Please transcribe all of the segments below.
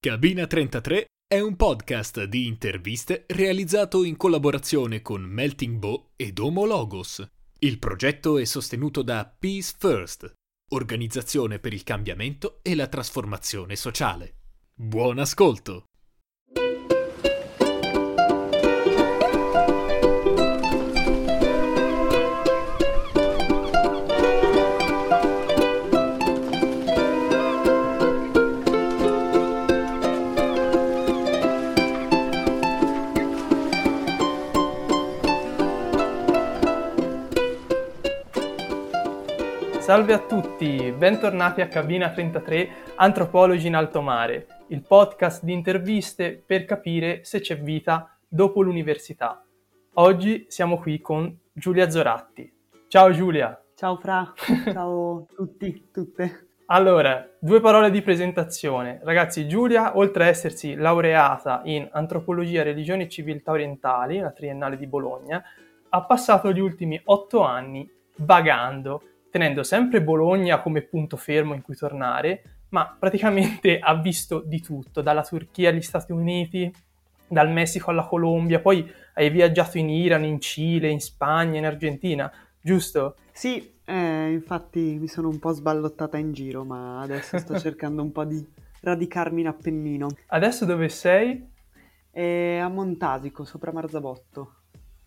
Cabina 33 è un podcast di interviste realizzato in collaborazione con Melting Bow ed Homo Logos. Il progetto è sostenuto da Peace First, organizzazione per il cambiamento e la trasformazione sociale. Buon ascolto! Salve a tutti, bentornati a Cabina 33 Antropologi in alto mare, il podcast di interviste per capire se c'è vita dopo l'università. Oggi siamo qui con Giulia Zoratti. Ciao Giulia. Ciao Fra, ciao a tutti, tutte. Allora, due parole di presentazione. Ragazzi, Giulia, oltre a essersi laureata in Antropologia, Religioni e Civiltà Orientali, la Triennale di Bologna, ha passato gli ultimi otto anni vagando tenendo sempre Bologna come punto fermo in cui tornare, ma praticamente ha visto di tutto, dalla Turchia agli Stati Uniti, dal Messico alla Colombia, poi hai viaggiato in Iran, in Cile, in Spagna, in Argentina, giusto? Sì, eh, infatti mi sono un po' sballottata in giro, ma adesso sto cercando un po' di radicarmi in Appennino. Adesso dove sei? Eh, a Montasico, sopra Marzabotto.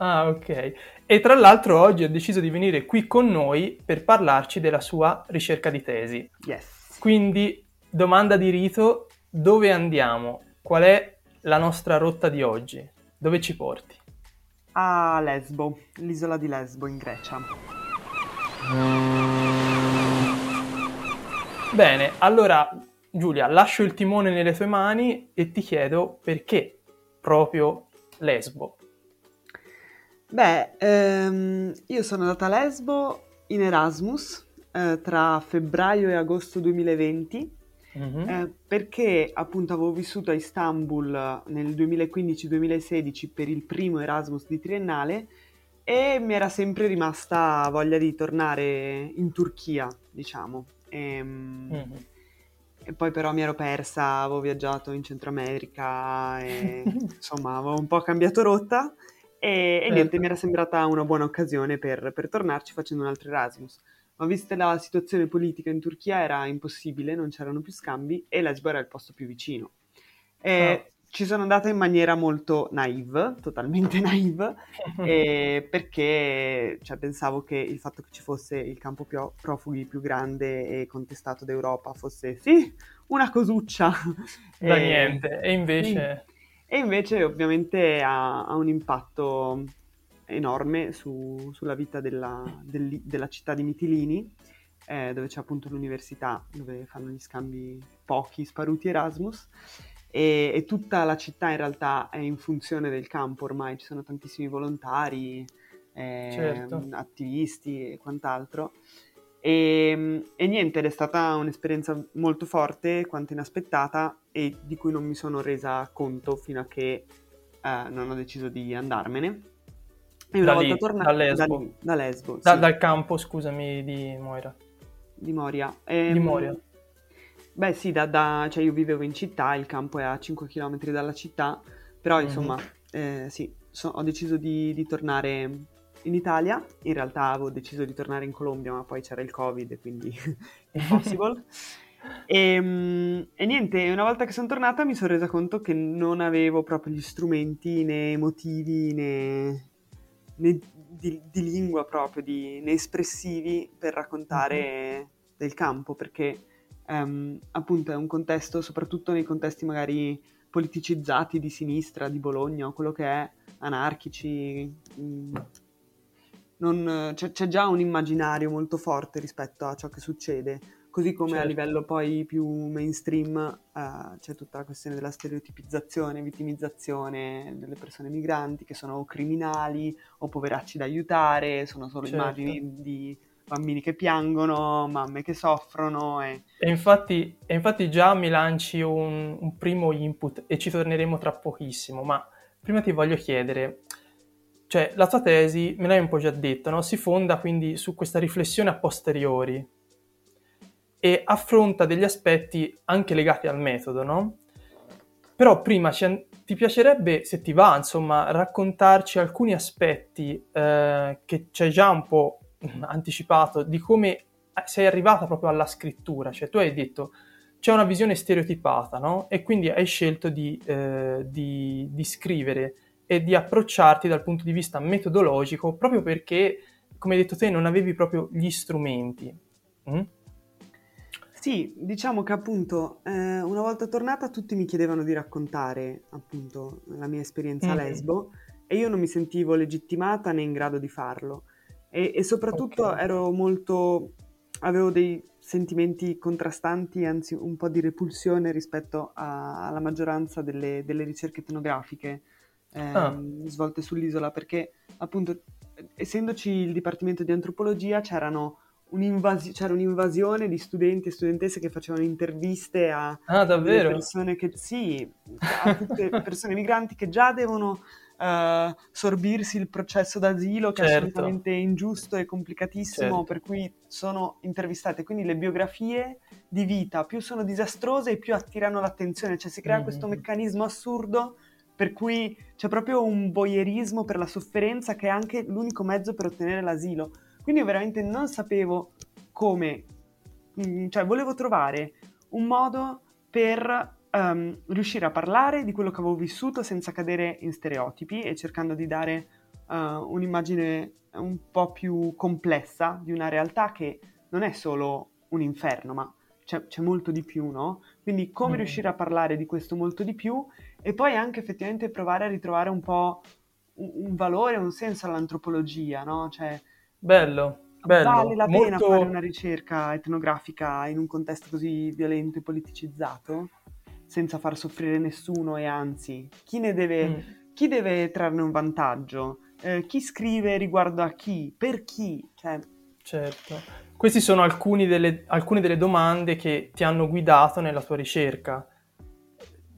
Ah, ok. E tra l'altro oggi ha deciso di venire qui con noi per parlarci della sua ricerca di tesi. Yes. Quindi, domanda di rito, dove andiamo? Qual è la nostra rotta di oggi? Dove ci porti? A Lesbo, l'isola di Lesbo in Grecia. Bene, allora Giulia, lascio il timone nelle tue mani e ti chiedo perché proprio Lesbo? Beh, ehm, io sono andata a Lesbo in Erasmus eh, tra febbraio e agosto 2020 mm-hmm. eh, perché appunto avevo vissuto a Istanbul nel 2015-2016 per il primo Erasmus di triennale e mi era sempre rimasta voglia di tornare in Turchia, diciamo. E, ehm, mm-hmm. e poi però mi ero persa, avevo viaggiato in Centro America e insomma avevo un po' cambiato rotta e, e niente, mi era sembrata una buona occasione per, per, tornarci facendo un altro Erasmus. Ma vista la situazione politica in Turchia era impossibile, non c'erano più scambi e Lesbo era il posto più vicino. E oh. Ci sono andata in maniera molto naive, totalmente naive, perché cioè, pensavo che il fatto che ci fosse il campo più profughi più grande e contestato d'Europa fosse sì, una cosuccia. Da e, niente, e invece... E invece ovviamente ha, ha un impatto enorme su, sulla vita della, del, della, città di Mitilini, eh, dove c'è appunto l'università, dove fanno gli scambi pochi sparuti Erasmus. E, e, tutta la città in realtà è in funzione del campo ormai, ci sono tantissimi volontari, eh, certo. attivisti e quant'altro. E, ehm, e, niente, ed è stata un'esperienza molto forte quanto inaspettata e di cui non mi sono resa conto fino a che eh, non ho deciso di andarmene. E una da volta lì, tornata da Lesbo, da, da Lesbo da, sì. dal campo, scusami, di Moira. Di Moria. Ehm, di Moria. Beh sì, da, da, cioè io vivevo in città, il campo è a 5 km dalla città, però mm-hmm. insomma, eh, sì, so, ho deciso di, di tornare in Italia, in realtà avevo deciso di tornare in Colombia, ma poi c'era il Covid, quindi impossible. e, ehm, e, niente, una volta che sono tornata mi sono resa conto che non avevo proprio gli strumenti né emotivi né, né di, di, lingua proprio, di, né espressivi per raccontare mm-hmm. del campo, perché um, appunto è un contesto, soprattutto nei contesti magari politicizzati di sinistra, di Bologna o quello che è, anarchici, mh, mm, non, c'è, c'è, già un immaginario molto forte rispetto a ciò che succede, così come certo. a livello poi più mainstream uh, c'è tutta la questione della stereotipizzazione, vittimizzazione delle persone migranti che sono criminali o poveracci da aiutare, sono solo certo. immagini di bambini che piangono, mamme che soffrono. E, e, infatti, e infatti, già mi lanci un, un primo input e ci torneremo tra pochissimo, ma prima ti voglio chiedere cioè, la tua tesi, me l'hai un po' già detto, no? si fonda quindi su questa riflessione a posteriori e affronta degli aspetti anche legati al metodo, no? però prima ci, ti piacerebbe, se ti va, insomma, raccontarci alcuni aspetti eh, che ci hai già un po' anticipato di come sei arrivata proprio alla scrittura, cioè tu hai detto c'è una visione stereotipata, no? E quindi hai scelto di, eh, di, di, scrivere e di approcciarti dal punto di vista metodologico proprio perché, come hai detto te, non avevi proprio gli strumenti. Mm? Sì, diciamo che appunto eh, una volta tornata tutti mi chiedevano di raccontare appunto la mia esperienza mm. a Lesbo e io non mi sentivo legittimata né in grado di farlo e, e soprattutto okay. ero molto avevo dei sentimenti contrastanti, anzi un po' di repulsione rispetto a, alla maggioranza delle, delle ricerche etnografiche eh, ah. svolte sull'isola, perché appunto essendoci il Dipartimento di Antropologia c'erano un'invasi- c'era un'invasione di studenti e studentesse che facevano interviste a, ah, persone che sì, a tutte persone migranti che già devono uh, sorbirsi il processo d'asilo che certo. è assolutamente ingiusto e complicatissimo, certo. per cui sono intervistate. Quindi le biografie di vita più sono disastrose e più attirano l'attenzione, cioè si crea mm-hmm. questo meccanismo assurdo per cui c'è proprio un voyeurismo per la sofferenza che è anche l'unico mezzo per ottenere l'asilo. Quindi io veramente non sapevo come, mm, cioè volevo trovare un modo per um, riuscire a parlare di quello che avevo vissuto senza cadere in stereotipi e cercando di dare uh, un'immagine un po' più complessa di una realtà che non è solo un inferno, ma c'è, c'è molto di più, no? Quindi come mm. riuscire a parlare di questo molto di più e poi anche effettivamente provare a ritrovare un po' un, valore, un senso all'antropologia, no? Cioè, bello, bello. Vale la molto... pena fare una ricerca etnografica in un contesto così violento e politicizzato? senza far soffrire nessuno e anzi, chi ne deve, mm. chi deve trarne un vantaggio? Eh, chi scrive riguardo a chi? Per chi? Cioè... Certo. Queste sono delle, alcune delle domande che ti hanno guidato nella tua ricerca.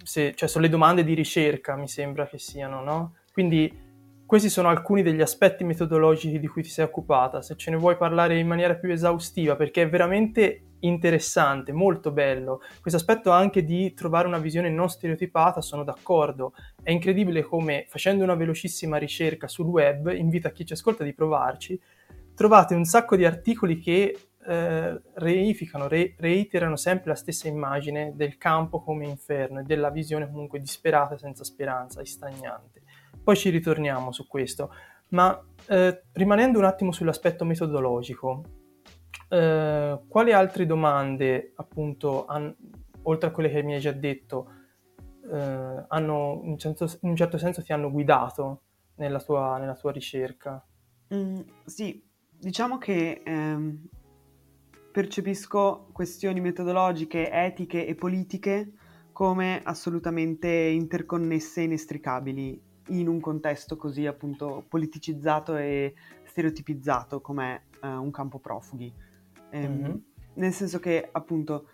Se, cioè, sono domande di ricerca, mi sembra che siano, no? Quindi questi sono alcuni degli aspetti metodologici di cui ti sei occupata. Se ce ne vuoi parlare in maniera più esaustiva, perché è veramente interessante, molto bello. Questo aspetto anche di trovare una visione non stereotipata, sono d'accordo. È incredibile come facendo una velocissima ricerca sul web, invito a chi ci ascolta di provarci, trovate un sacco di articoli che eh, reificano, re- reiterano sempre la stessa immagine del campo come inferno e della visione comunque disperata, senza speranza e stagnante. Poi ci ritorniamo su questo, ma eh, rimanendo un attimo sull'aspetto metodologico, eh, quali altre domande, appunto, han, oltre a quelle che mi hai già detto, eh, hanno, in, certo, in, un certo senso ti hanno guidato nella tua, nella tua ricerca? Mm, sì, diciamo che ehm, percepisco questioni metodologiche, etiche e politiche come assolutamente interconnesse e inestricabili in un contesto così appunto politicizzato e stereotipizzato come eh, un campo profughi. Ehm, mm-hmm. Nel senso che, appunto,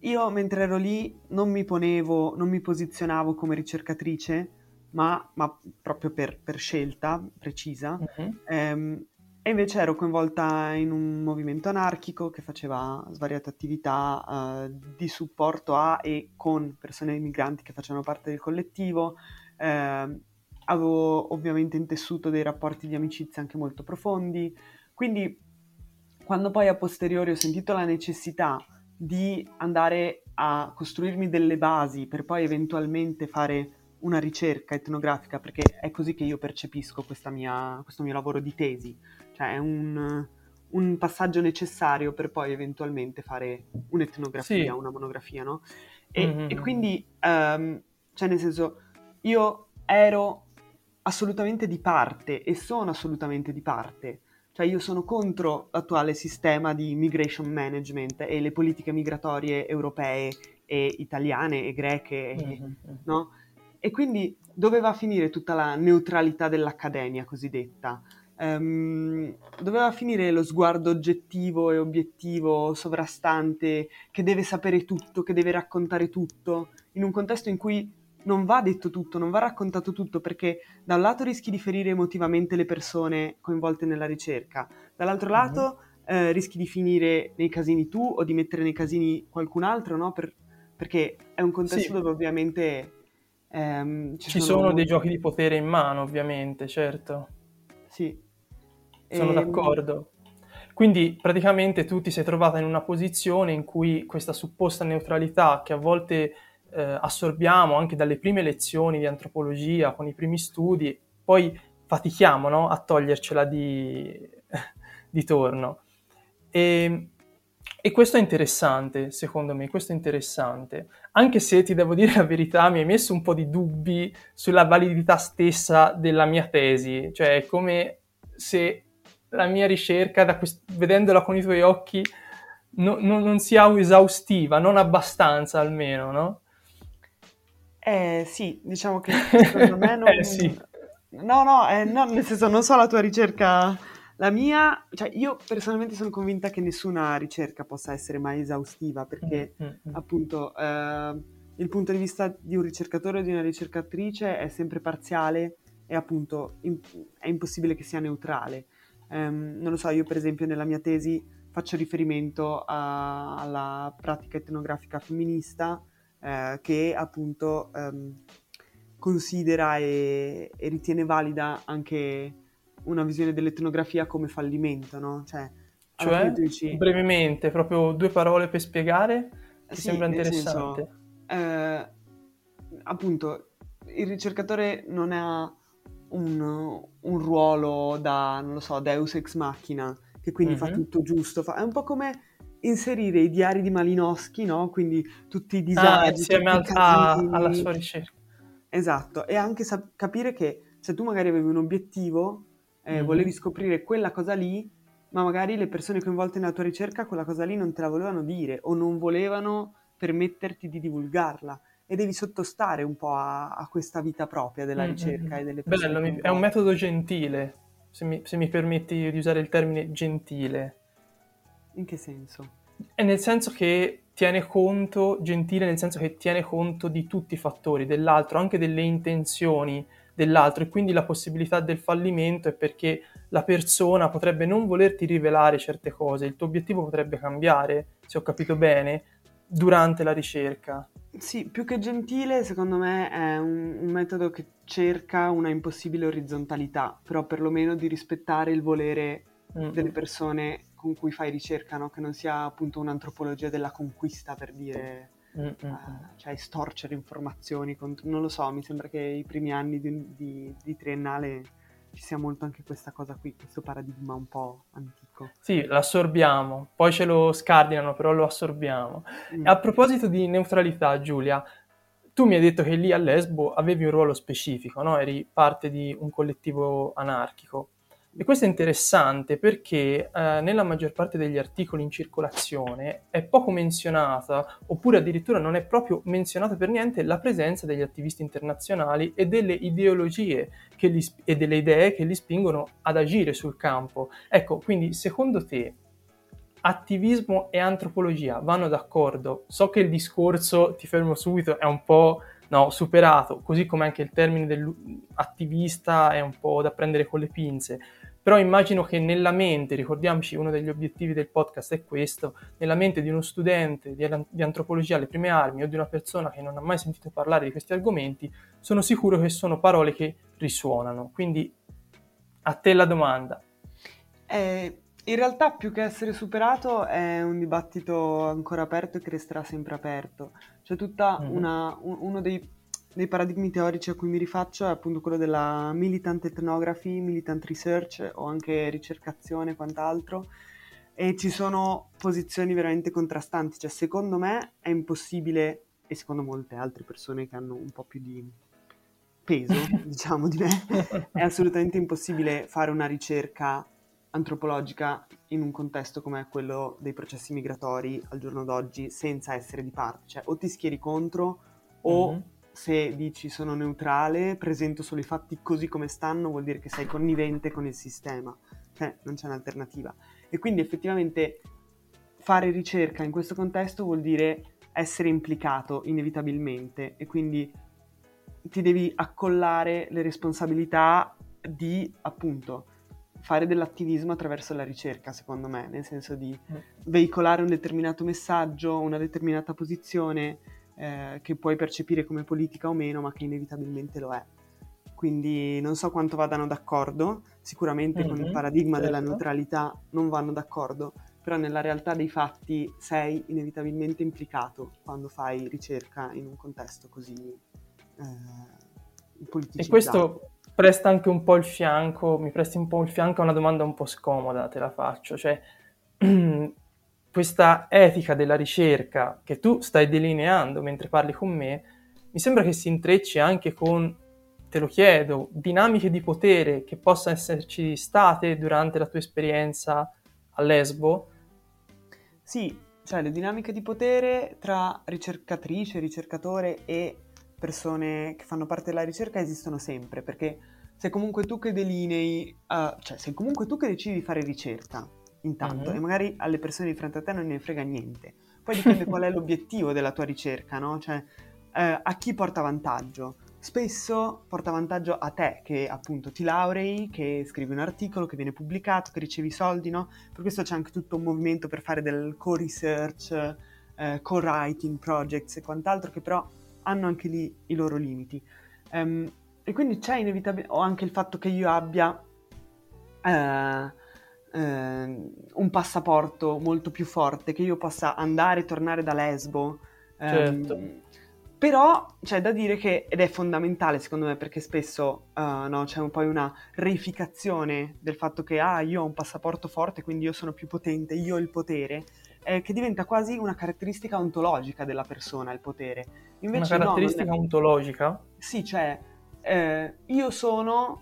io mentre ero lì non mi ponevo, non mi posizionavo come ricercatrice, ma, ma proprio per, per, scelta precisa. Mm-hmm. Ehm, e invece ero coinvolta in un movimento anarchico che faceva svariate attività uh, di supporto a e con persone migranti che facevano parte del collettivo. Eh, avevo ovviamente intessuto dei rapporti di amicizia anche molto profondi. Quindi quando poi a posteriori ho sentito la necessità di andare a costruirmi delle basi per poi eventualmente fare una ricerca etnografica, perché è così che io percepisco mia, questo mio lavoro di tesi, cioè è un, un, passaggio necessario per poi eventualmente fare un'etnografia, sì. una monografia, no? E, mm-hmm. e quindi, um, cioè nel senso, io ero assolutamente di parte e sono assolutamente di parte cioè io sono contro l'attuale sistema di migration management e le politiche migratorie europee e italiane e greche, mm-hmm. no? E quindi doveva finire tutta la neutralità dell'accademia cosiddetta. Um, doveva finire lo sguardo oggettivo e obiettivo sovrastante che deve sapere tutto, che deve raccontare tutto, in un contesto in cui non va detto tutto, non va raccontato tutto perché da un lato rischi di ferire emotivamente le persone coinvolte nella ricerca, dall'altro mhm. lato mm-hmm. eh, rischi di finire nei casini tu o di mettere nei casini qualcun altro, no? Per, perché è un contesto sì. dove ovviamente Ehm, ci, ci sono... sono... dei giochi di potere in mano, ovviamente, certo. Sì. Sono e... Ehm, d'accordo. Quindi praticamente tu ti sei trovata in una posizione in cui questa supposta neutralità che a volte eh, assorbiamo anche dalle prime lezioni di antropologia, con i primi studi, poi fatichiamo no? a togliercela di, di torno. E, e, questo è interessante, secondo me, questo è interessante. Anche se ti devo dire la verità, mi hai messo un po' di dubbi sulla validità stessa della mia tesi, cioè è come se la mia ricerca, quest- vedendola con i tuoi occhi, no, no, non sia esaustiva, non abbastanza almeno, no? Eh sì, diciamo che secondo me non... eh sì. No, no, eh, no, nel senso non so la tua ricerca, la mia, cioè io personalmente sono convinta che nessuna ricerca possa essere mai esaustiva perché mm-hmm. appunto eh, il punto di vista di un ricercatore o di una ricercatrice è sempre parziale e appunto in, è impossibile che sia neutrale. Um, non lo so, io per esempio nella mia tesi faccio riferimento a, alla pratica etnografica femminista eh, che appunto um, considera e, e, ritiene valida anche una visione dell'etnografia come fallimento, no? Cioè, cioè dici... brevemente, proprio due parole per spiegare, mi sì, sembra interessante. Senso, eh, appunto, il ricercatore non ha un, un, ruolo da, non lo so, deus ex machina, che quindi mm-hmm. fa mhm. tutto giusto. Fa... È un po' come inserire i diari di Malinowski, no? Quindi tutti i ah, disagi. Ah, insieme al, a, alla sua ricerca. Esatto, e anche sap- capire che se tu magari avevi un obiettivo, eh, mm-hmm. volevi scoprire quella cosa lì, ma magari le persone coinvolte nella tua ricerca quella cosa lì non te la volevano dire o non volevano permetterti di divulgarla e devi sottostare un po' a, a questa vita propria della mm-hmm. ricerca e delle persone. Bello, è un metodo gentile, se mi, se mi permetti di usare il termine gentile. In che senso? È nel senso che tiene conto, gentile nel senso che tiene conto di tutti i fattori dell'altro, anche delle intenzioni dell'altro e quindi la possibilità del fallimento è perché la persona potrebbe non volerti rivelare certe cose, il tuo obiettivo potrebbe cambiare, se ho capito bene, durante la ricerca. Sì, più che gentile, secondo me è un, un, metodo che cerca una impossibile orizzontalità, però perlomeno di rispettare il volere mm. delle persone con cui fai ricerca, no? che non sia appunto un'antropologia della conquista per dire, mm, uh, cioè storcere informazioni, contro... non lo so, mi sembra che i primi anni di, di, di triennale ci sia molto anche questa cosa qui, questo paradigma un po' antico. Sì, l'assorbiamo, poi ce lo scardinano, però lo assorbiamo. Mm. A proposito di neutralità, Giulia, tu mi hai detto che lì a Lesbo avevi un ruolo specifico, no? eri parte di un collettivo anarchico. E questo è interessante perché eh, nella maggior parte degli articoli in circolazione è poco menzionata, oppure addirittura non è proprio menzionata per niente, la presenza degli attivisti internazionali e delle ideologie li, e delle idee che li spingono ad agire sul campo. Ecco, quindi secondo te attivismo e antropologia vanno d'accordo? So che il discorso, ti fermo subito, è un po' no, superato, così come anche il termine dell'attivista è un po' da prendere con le pinze. Però immagino che nella mente, ricordiamoci, uno degli obiettivi del podcast è questo, nella mente di uno studente di, antropologia alle prime armi o di una persona che non ha mai sentito parlare di questi argomenti, sono sicuro che sono parole che risuonano. Quindi a te la domanda. Eh, in realtà più che essere superato è un dibattito ancora aperto e che resterà sempre aperto. C'è tutta mm-hmm. una, un, uno dei dei paradigmi teorici a cui mi rifaccio è appunto quello della militant ethnography, militant research o anche ricercazione e quant'altro. E ci sono posizioni veramente contrastanti, cioè secondo me è impossibile e secondo molte altre persone che hanno un po' più di peso, diciamo di me, è assolutamente impossibile fare una ricerca antropologica in un contesto come quello dei processi migratori al giorno d'oggi senza essere di parte, cioè o ti schieri contro o mm-hmm se dici sono neutrale, presento solo i fatti così come stanno, vuol dire che sei connivente con il sistema, cioè non c'è un'alternativa. E quindi effettivamente fare ricerca in questo contesto vuol dire essere implicato inevitabilmente e quindi ti devi accollare le responsabilità di appunto fare dell'attivismo attraverso la ricerca, secondo me, nel senso di mm. veicolare un determinato messaggio, una determinata posizione, eh, che puoi percepire come politica o meno, ma che inevitabilmente lo è. Quindi non so quanto vadano d'accordo, sicuramente mm-hmm, con il mhm, paradigma certo. della neutralità non vanno d'accordo, però nella realtà dei fatti sei inevitabilmente implicato quando fai ricerca in un contesto così eh, politicizzato. E questo presta anche un po' il fianco, mi presti un po' il fianco a una domanda un po' scomoda, te la faccio, cioè questa etica della ricerca che tu stai delineando mentre parli con me, mi sembra che si intrecci anche con, te lo chiedo, dinamiche di potere che possano esserci state durante la tua esperienza a Lesbo? Sì, cioè le dinamiche di potere tra ricercatrice, ricercatore e persone che fanno parte della ricerca esistono sempre, perché sei comunque tu che delinei, uh, cioè sei comunque tu che decidi di fare ricerca, intanto, mm-hmm. e magari alle persone di fronte a te non ne frega niente. Poi dipende qual è l'obiettivo della tua ricerca, no? Cioè, uh, a chi porta vantaggio? spesso porta vantaggio a te che appunto ti laurei, che scrivi un articolo, che viene pubblicato, che ricevi soldi, no? Per questo c'è anche tutto un movimento per fare del co-research, eh, co-writing projects e quant'altro che però hanno anche lì i loro limiti. Um, e quindi c'è inevitabilmente, o anche il fatto che io abbia eh, eh, un passaporto molto più forte, che io possa andare e tornare da Lesbo. Certo. Um, però c'è da dire che, ed è fondamentale secondo me, perché spesso uh, no, c'è un, poi una reificazione del fatto che ah, io ho un passaporto forte, quindi io sono più potente, io ho il potere, eh, che diventa quasi una caratteristica ontologica della persona, il potere. Invece, una caratteristica no, è... ontologica? Sì, cioè, eh, io sono...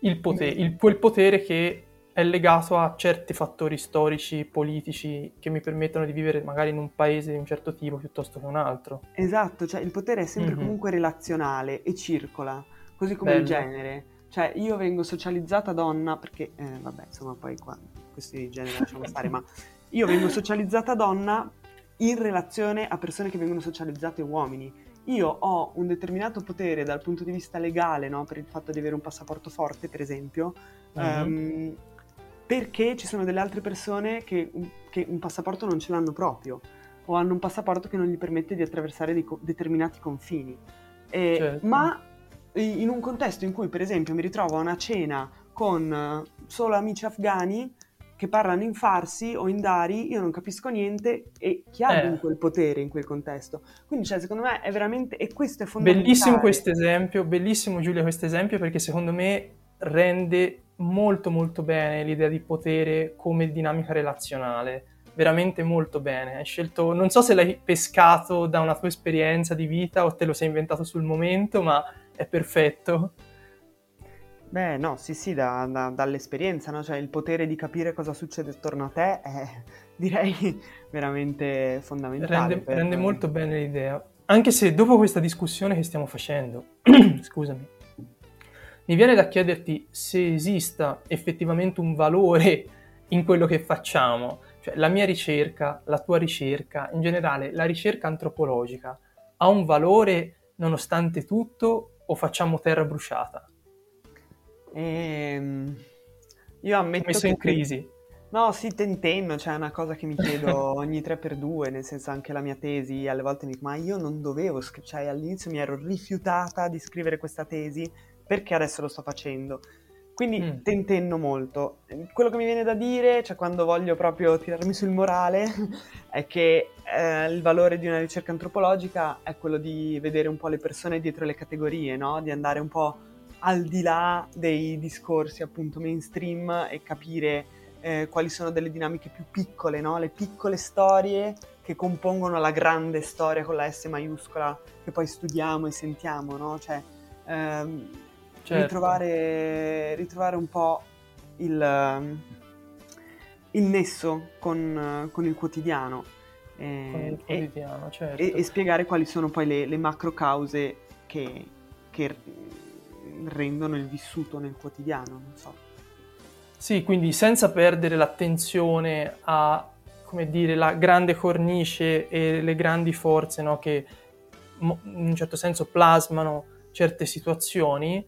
Il potere, il, quel potere che è legato a certi fattori storici, politici che mi permettono di vivere magari in un paese di un certo tipo piuttosto che un altro. Esatto, cioè il potere è sempre mm-hmm. comunque relazionale e circola, così come Bello. il genere. Cioè io vengo socializzata donna perché, eh, vabbè, insomma poi qua questi di genere lasciamo stare, ma io vengo socializzata donna in relazione a persone che vengono socializzate uomini. Io ho un determinato potere dal punto di vista legale, no? per il fatto di avere un passaporto forte, per esempio, mm-hmm. um, perché ci sono delle altre persone che, che, un passaporto non ce l'hanno proprio o hanno un passaporto che non gli permette di attraversare co- determinati confini. E, certo. Ma in un contesto in cui, per esempio, mi ritrovo a una cena con eh, solo amici afghani che parlano in farsi o in dari, io non capisco niente e chi ha eh. dunque il potere in quel contesto? Quindi, cioè, secondo me è veramente, e questo è fondamentale. Bellissimo questo esempio, bellissimo Giulia questo esempio perché secondo me rende molto molto bene l'idea di potere come dinamica relazionale, veramente molto bene. Hai scelto, non so se l'hai pescato da una tua esperienza di vita o te lo sei inventato sul momento, ma è perfetto. Beh, no, sì, sì, da, da, dall'esperienza, no? Cioè il potere di capire cosa succede attorno a te è, direi, veramente fondamentale. Rende, per... rende molto bene l'idea. Anche se dopo questa discussione che stiamo facendo, scusami, mi viene da chiederti se esista effettivamente un valore in quello che facciamo, cioè la mia ricerca, la tua ricerca, in generale la ricerca antropologica ha un valore nonostante tutto o facciamo terra bruciata? Ehm, io ammetto messo che in crisi. No, sì, tentendo, cioè è una cosa che mi chiedo ogni 3x2, nel senso anche la mia tesi, alle volte mi dico, ma io non dovevo, scrivere, cioè all'inizio mi ero rifiutata di scrivere questa tesi perché adesso lo sto facendo. Quindi mm. tentenno molto. Quello che mi viene da dire, cioè quando voglio proprio tirarmi sul morale, è che eh, il valore di una ricerca antropologica è quello di vedere un po' le persone dietro le categorie, no? Di andare un po' al di là dei discorsi appunto mainstream e capire eh, quali sono delle dinamiche più piccole, no? Le piccole storie che compongono la grande storia con la S maiuscola che poi studiamo e sentiamo, no? Cioè, ehm, certo. ritrovare, ritrovare, un po' il, il nesso con, con, il quotidiano. Eh, con il quotidiano, e, certo. e, e, spiegare quali sono poi le, le macro cause che, che rendono il vissuto nel quotidiano, non so. Sì, quindi senza perdere l'attenzione a, come dire, la grande cornice e le grandi forze no, che in un certo senso plasmano certe situazioni,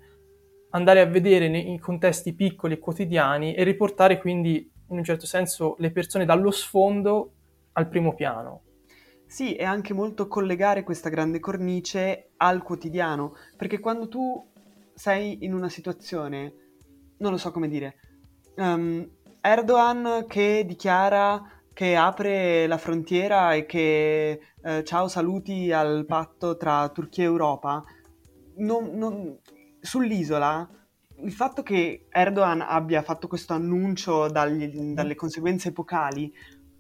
andare a vedere nei contesti piccoli e quotidiani e riportare quindi in un certo senso le persone dallo sfondo al primo piano. Sì, e anche molto collegare questa grande cornice al quotidiano, perché quando tu sei in una situazione, non lo so come dire, um, Erdogan che dichiara che apre la frontiera e che eh, ciao saluti al patto tra Turchia e Europa, non, non, sull'isola il fatto che Erdogan abbia fatto questo annuncio dagli, dalle conseguenze epocali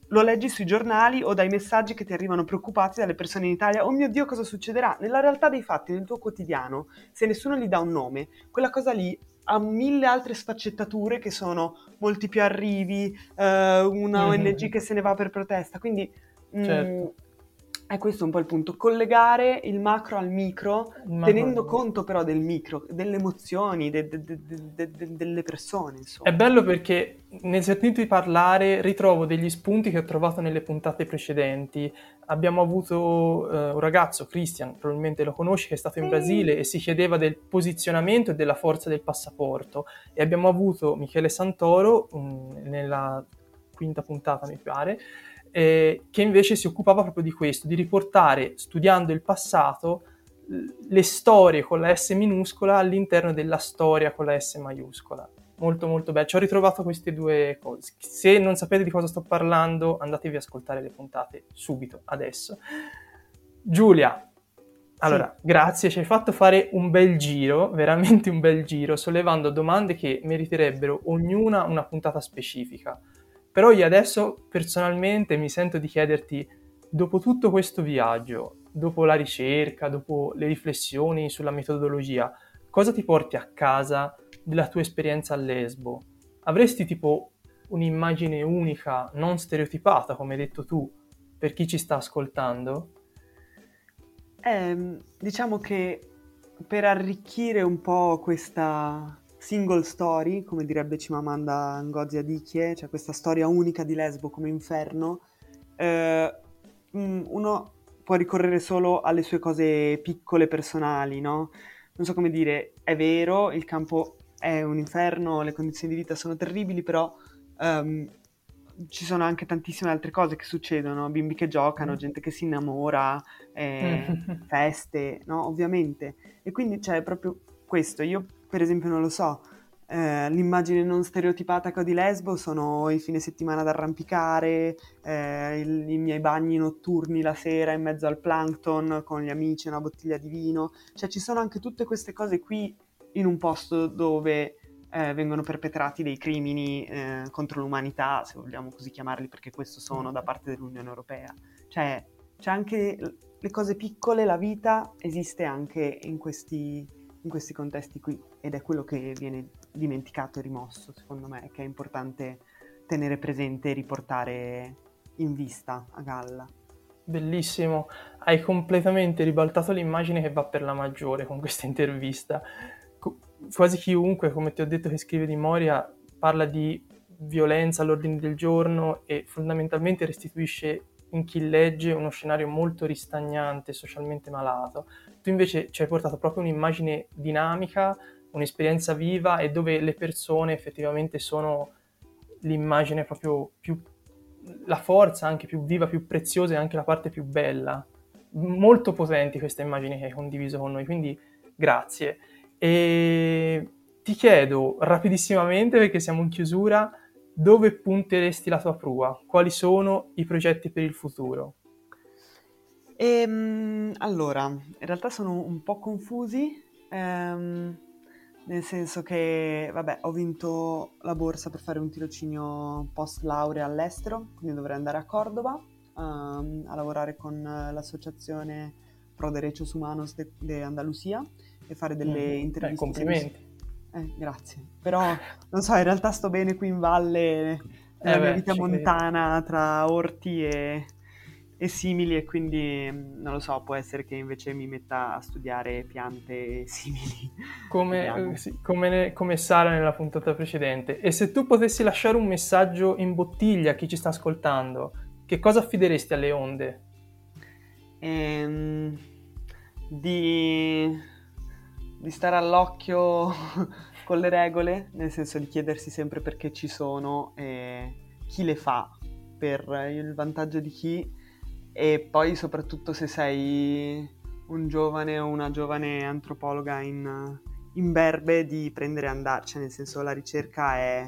lo leggi sui giornali o dai messaggi che ti arrivano preoccupati dalle persone in Italia. Oh mio Dio, cosa succederà? Nella realtà dei fatti, nel tuo quotidiano, se nessuno gli dà un nome, quella cosa lì ha mille altre sfaccettature che sono molti più arrivi, eh, una mm-hmm. ONG che se ne va per protesta. Quindi mm, certo. mh, è questo un po' il punto, collegare il macro al micro, macro tenendo al conto però del micro, delle emozioni, de, de, de, delle persone. Insomma. È bello perché nel sentirti parlare ritrovo degli spunti che ho trovato nelle puntate precedenti. Abbiamo avuto uh, un ragazzo, Christian, probabilmente lo conosci, che è stato in Brasile e si chiedeva del posizionamento e della forza del passaporto. E abbiamo avuto Michele Santoro um, nella quinta puntata, mi pare, eh, che invece si occupava proprio di questo, di riportare, studiando il passato, le storie con la S minuscola all'interno della storia con la S maiuscola. Molto molto bello, ci ho ritrovato queste due cose. Se non sapete di cosa sto parlando, andatevi ad ascoltare le puntate subito, adesso. Giulia, allora, sì. grazie, ci hai fatto fare un bel giro, veramente un bel giro, sollevando domande che meriterebbero ognuna una puntata specifica. Però io adesso personalmente mi sento di chiederti, dopo tutto questo viaggio, dopo la ricerca, dopo le riflessioni sulla metodologia, cosa ti porti a casa della tua esperienza a Lesbo? Avresti tipo un'immagine unica, non stereotipata, come hai detto tu, per chi ci sta ascoltando? Eh, diciamo che per arricchire un po' questa, single story, come direbbe Cimamanda Ngozi Adichie, cioè questa storia unica di Lesbo come inferno, eh, mm, uno può ricorrere solo alle sue cose piccole, personali, no? Non so come dire, è vero, il campo è un inferno, le condizioni di vita sono terribili, però um, ci sono anche tantissime altre cose che succedono, bimbi che giocano, mm. gente che si innamora, eh, feste, no? Ovviamente. E quindi c'è proprio questo. Io per esempio, non lo so, eh, l'immagine non stereotipata di Lesbo sono i fine settimana ad arrampicare, eh, il, i miei bagni notturni la sera in mezzo al plankton con gli amici, una bottiglia di vino. Cioè ci sono anche tutte queste cose qui in un posto dove eh, vengono perpetrati dei crimini eh, contro l'umanità, se vogliamo così chiamarli, perché questo sono da parte dell'Unione Europea. Cioè c'è anche le cose piccole, la vita esiste anche in questi in questi contesti qui ed è quello che viene dimenticato e rimosso, secondo me, che è importante tenere presente e riportare in vista a galla. Bellissimo, hai completamente ribaltato l'immagine che va per la maggiore con questa intervista. quasi chiunque, come ti ho detto, che scrive di Moria parla di violenza all'ordine del giorno e fondamentalmente restituisce in chi legge uno scenario molto ristagnante, socialmente malato. Tu invece ci hai portato proprio un'immagine dinamica, un'esperienza viva e dove le persone effettivamente sono l'immagine proprio più, la forza anche più viva, più preziosa e anche la parte più bella. Molto potenti queste immagini che hai condiviso con noi, quindi grazie. E ti chiedo rapidissimamente, perché siamo in chiusura, dove punteresti la tua prua? Quali sono i progetti per il futuro? Ehm, allora, in realtà sono un po' confusi, ehm, nel senso che, vabbè, ho vinto la borsa per fare un tirocinio post laurea all'estero, quindi dovrei andare a Cordova um, a lavorare con l'associazione Pro Derechos Humanos de, de Andalusia e fare delle mm, interviste. Beh, complimenti. Eh, grazie. Però, non so, in realtà sto bene qui in valle, nella eh mia vita montana, credo. tra orti e, e, simili, e quindi, mm, non lo so, può essere che invece mi metta a studiare piante simili. Come, eh, sì, come, come Sara nella puntata precedente. E se tu potessi lasciare un messaggio in bottiglia a chi ci sta ascoltando, che cosa affideresti alle onde? Ehm, di di stare all'occhio con le regole, nel senso di chiedersi sempre perché ci sono e chi le fa per il vantaggio di chi e poi soprattutto se sei un giovane o una giovane antropologa in, in berbe di prendere e andarci, nel senso la ricerca è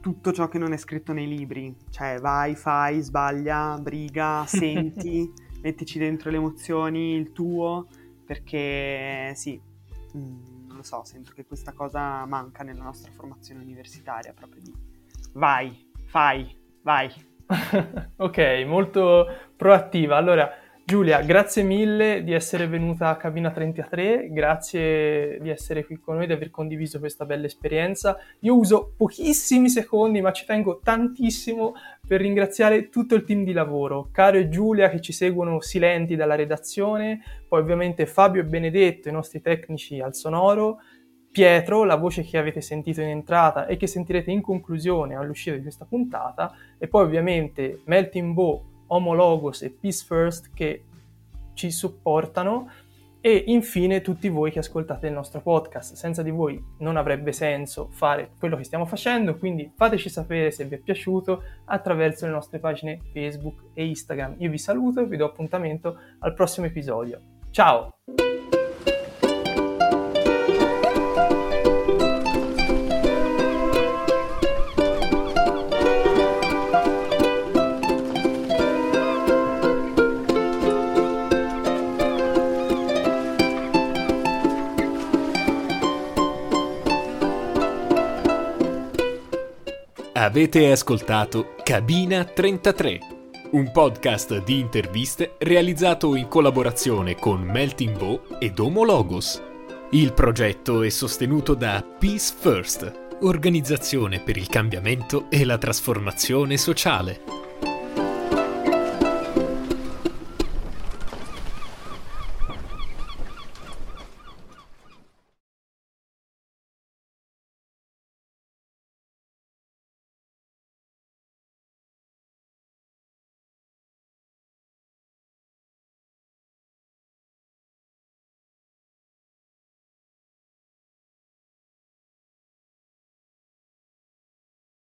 tutto ciò che non è scritto nei libri, cioè vai, fai, sbaglia, briga, senti, mettici dentro le emozioni, il tuo, perché sì, mm, non lo so, sento che questa cosa manca nella nostra formazione universitaria, proprio di vai, fai, vai. ok, molto proattiva. Allora, Giulia, grazie mille di essere venuta a Cabina 33, grazie di essere qui con noi, di aver condiviso questa bella esperienza. Io uso pochissimi secondi, ma ci tengo tantissimo per ringraziare tutto il team di lavoro, Caro e Giulia che ci seguono silenti dalla redazione, poi ovviamente Fabio e Benedetto, i nostri tecnici al sonoro, Pietro, la voce che avete sentito in entrata e che sentirete in conclusione all'uscita di questa puntata, e poi ovviamente Melting Bow Homologos e Peace First che ci supportano e infine tutti voi che ascoltate il nostro podcast. Senza di voi non avrebbe senso fare quello che stiamo facendo, quindi fateci sapere se vi è piaciuto attraverso le nostre pagine Facebook e Instagram. Io vi saluto e vi do appuntamento al prossimo episodio. Ciao! Avete ascoltato Cabina 33, un podcast di interviste realizzato in collaborazione con Melting Bow ed Homologos. Il progetto è sostenuto da Peace First, organizzazione per il cambiamento e la trasformazione sociale.